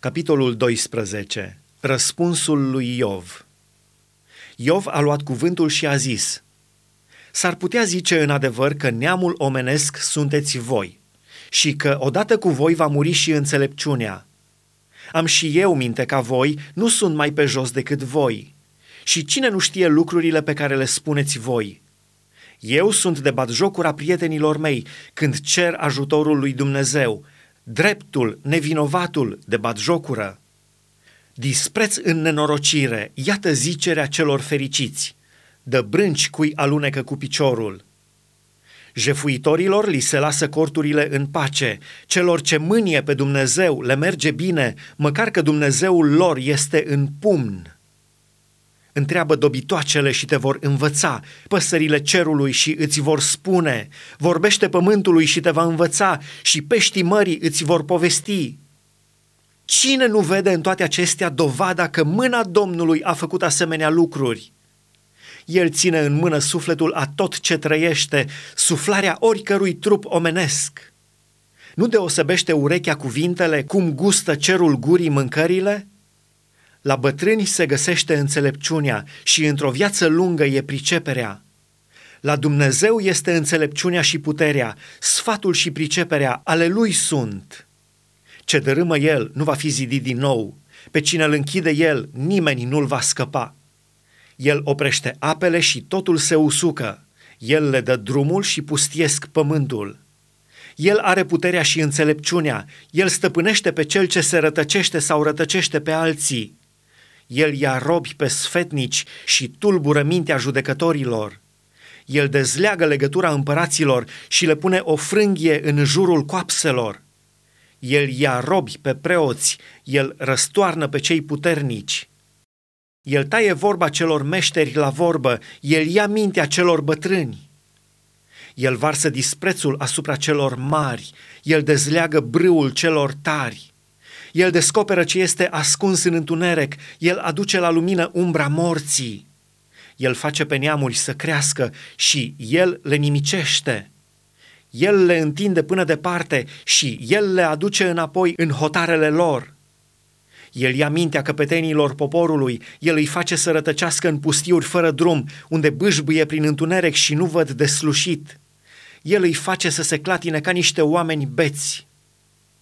Capitolul 12. Răspunsul lui Iov. Iov a luat cuvântul și a zis, S-ar putea zice în adevăr că neamul omenesc sunteți voi și că odată cu voi va muri și înțelepciunea. Am și eu minte ca voi, nu sunt mai pe jos decât voi. Și cine nu știe lucrurile pe care le spuneți voi? Eu sunt de batjocura prietenilor mei când cer ajutorul lui Dumnezeu, dreptul, nevinovatul de batjocură. Dispreț în nenorocire, iată zicerea celor fericiți. Dă brânci cui alunecă cu piciorul. Jefuitorilor li se lasă corturile în pace, celor ce mânie pe Dumnezeu le merge bine, măcar că Dumnezeul lor este în pumn. Întreabă dobitoacele și te vor învăța, păsările cerului și îți vor spune, vorbește pământului și te va învăța și peștii mării îți vor povesti. Cine nu vede în toate acestea dovada că mâna Domnului a făcut asemenea lucruri? El ține în mână sufletul a tot ce trăiește, suflarea oricărui trup omenesc. Nu deosebește urechea cuvintele cum gustă cerul gurii mâncările? La bătrâni se găsește înțelepciunea și într-o viață lungă e priceperea. La Dumnezeu este înțelepciunea și puterea, sfatul și priceperea, ale Lui sunt. Ce dărâmă El nu va fi zidit din nou, pe cine îl închide El, nimeni nu-l va scăpa. El oprește apele și totul se usucă, El le dă drumul și pustiesc pământul. El are puterea și înțelepciunea, El stăpânește pe cel ce se rătăcește sau rătăcește pe alții. El ia robi pe sfetnici și tulbură mintea judecătorilor. El dezleagă legătura împăraților și le pune o frânghie în jurul coapselor. El ia robi pe preoți, el răstoarnă pe cei puternici. El taie vorba celor meșteri la vorbă, el ia mintea celor bătrâni. El varsă disprețul asupra celor mari, el dezleagă brâul celor tari. El descoperă ce este ascuns în întuneric, El aduce la lumină umbra morții. El face pe neamuri să crească și El le nimicește. El le întinde până departe și El le aduce înapoi în hotarele lor. El ia mintea căpetenilor poporului, El îi face să rătăcească în pustiuri fără drum, unde bâșbâie prin întuneric și nu văd deslușit. El îi face să se clatine ca niște oameni beți